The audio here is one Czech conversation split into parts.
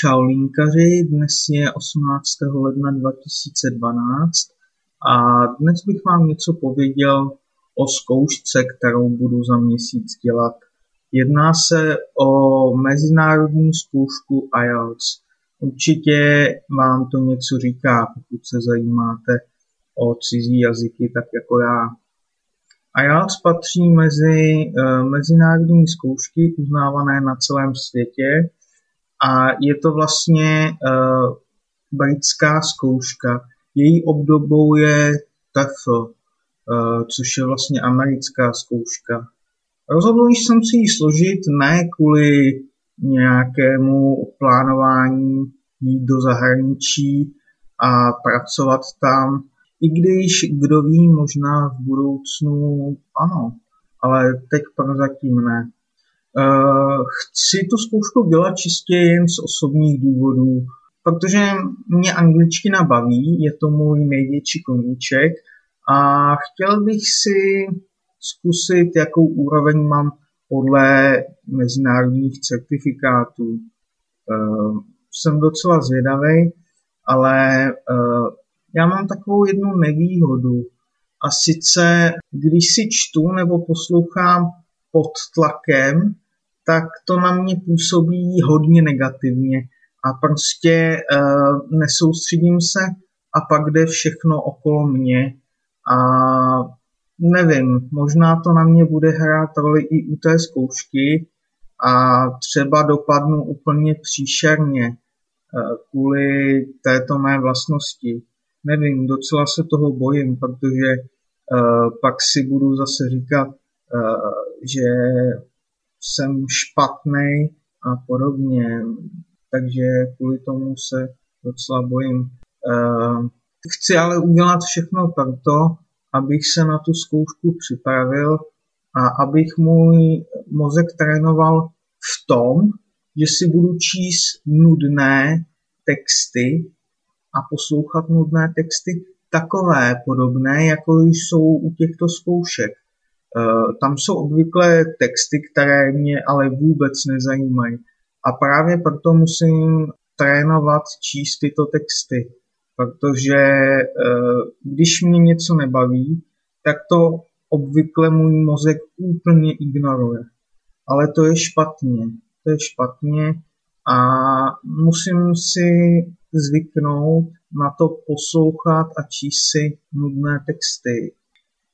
Čau linkaři, dnes je 18. ledna 2012 a dnes bych vám něco pověděl o zkoušce, kterou budu za měsíc dělat. Jedná se o mezinárodní zkoušku IELTS. Určitě vám to něco říká, pokud se zajímáte o cizí jazyky, tak jako já. IELTS patří mezi uh, mezinárodní zkoušky uznávané na celém světě a je to vlastně uh, britská zkouška. Její obdobou je TOEFL, uh, což je vlastně americká zkouška. Rozhodl jsem si ji složit ne kvůli nějakému plánování jít do zahraničí a pracovat tam, i když, kdo ví, možná v budoucnu ano, ale teď prozatím ne. Uh, chci tu zkoušku dělat čistě jen z osobních důvodů, protože mě angličtina baví, je to můj největší koníček a chtěl bych si zkusit, jakou úroveň mám podle mezinárodních certifikátů. Uh, jsem docela zvědavý, ale uh, já mám takovou jednu nevýhodu. A sice, když si čtu nebo poslouchám pod tlakem, tak to na mě působí hodně negativně a prostě uh, nesoustředím se a pak jde všechno okolo mě a nevím, možná to na mě bude hrát roli i u té zkoušky a třeba dopadnu úplně příšerně uh, kvůli této mé vlastnosti. Nevím, docela se toho bojím, protože uh, pak si budu zase říkat, uh, že jsem špatný a podobně. Takže kvůli tomu se docela bojím. Uh, chci ale udělat všechno proto, abych se na tu zkoušku připravil a abych můj mozek trénoval v tom, že si budu číst nudné texty a poslouchat nudné texty takové podobné, jako jsou u těchto zkoušek. Eh, tam jsou obvykle texty, které mě ale vůbec nezajímají. A právě proto musím trénovat číst tyto texty, protože eh, když mě něco nebaví, tak to obvykle můj mozek úplně ignoruje. Ale to je špatně. To je špatně a musím si zvyknout na to poslouchat a číst si nudné texty.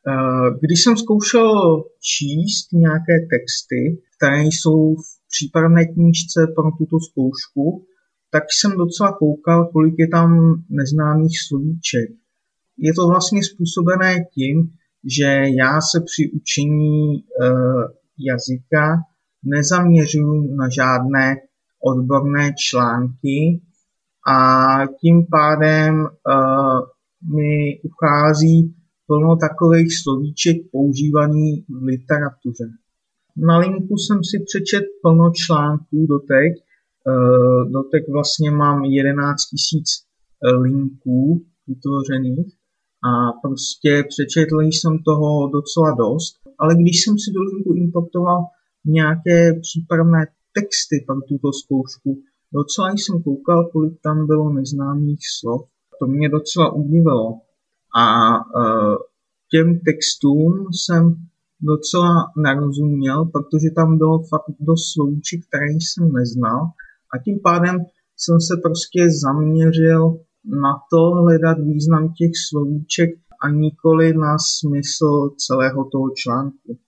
Eh, když jsem zkoušel číst nějaké texty, které jsou v přípravné knížce pro tuto zkoušku, tak jsem docela koukal, kolik je tam neznámých slovíček. Je to vlastně způsobené tím, že já se při učení uh, jazyka nezaměřuji na žádné odborné články a tím pádem uh, mi uchází plno takových slovíček používaných v literatuře. Na linku jsem si přečet plno článků doteď. Uh, doteď vlastně mám 11 tisíc linků vytvořených a prostě přečetl jsem toho docela dost, ale když jsem si do linku importoval nějaké přípravné texty pro tuto zkoušku, Docela jsem koukal, kolik tam bylo neznámých slov. To mě docela udivilo. A uh, těm textům jsem docela nerozuměl, protože tam bylo fakt dost slovíček, které jsem neznal. A tím pádem jsem se prostě zaměřil na to hledat význam těch slovíček a nikoli na smysl celého toho článku.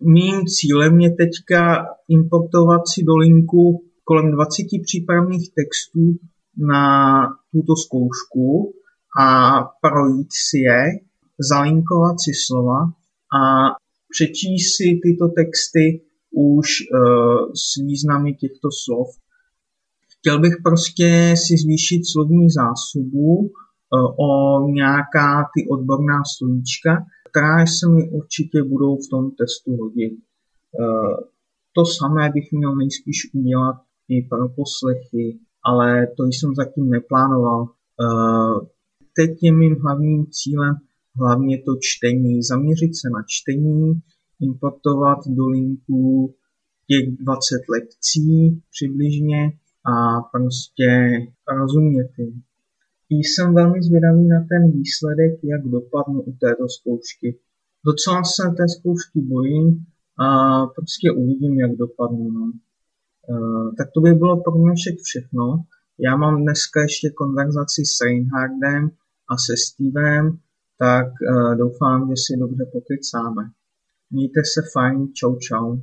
Mým cílem je teďka importovat si do linku kolem 20 přípravných textů na tuto zkoušku a projít si je, zalinkovat si slova a přečíst si tyto texty už uh, s významy těchto slov. Chtěl bych prostě si zvýšit slovní zásobu uh, o nějaká ty odborná slovíčka, která se mi určitě budou v tom testu hodit. Uh, to samé bych měl nejspíš udělat i pro poslechy, ale to jsem zatím neplánoval. Teď je mým hlavním cílem hlavně to čtení, zaměřit se na čtení, importovat do linku těch 20 lekcí přibližně a prostě rozumět jim. Jsem velmi zvědavý na ten výsledek, jak dopadnu u této zkoušky. Docela se té zkoušky bojím a prostě uvidím, jak dopadnu. No. E, tak to by bylo pro dnešek všechno. Já mám dneska ještě konverzaci s Reinhardem a se Stevem, tak e, doufám, že si dobře pokecáme. Mějte se fajn, čau čau.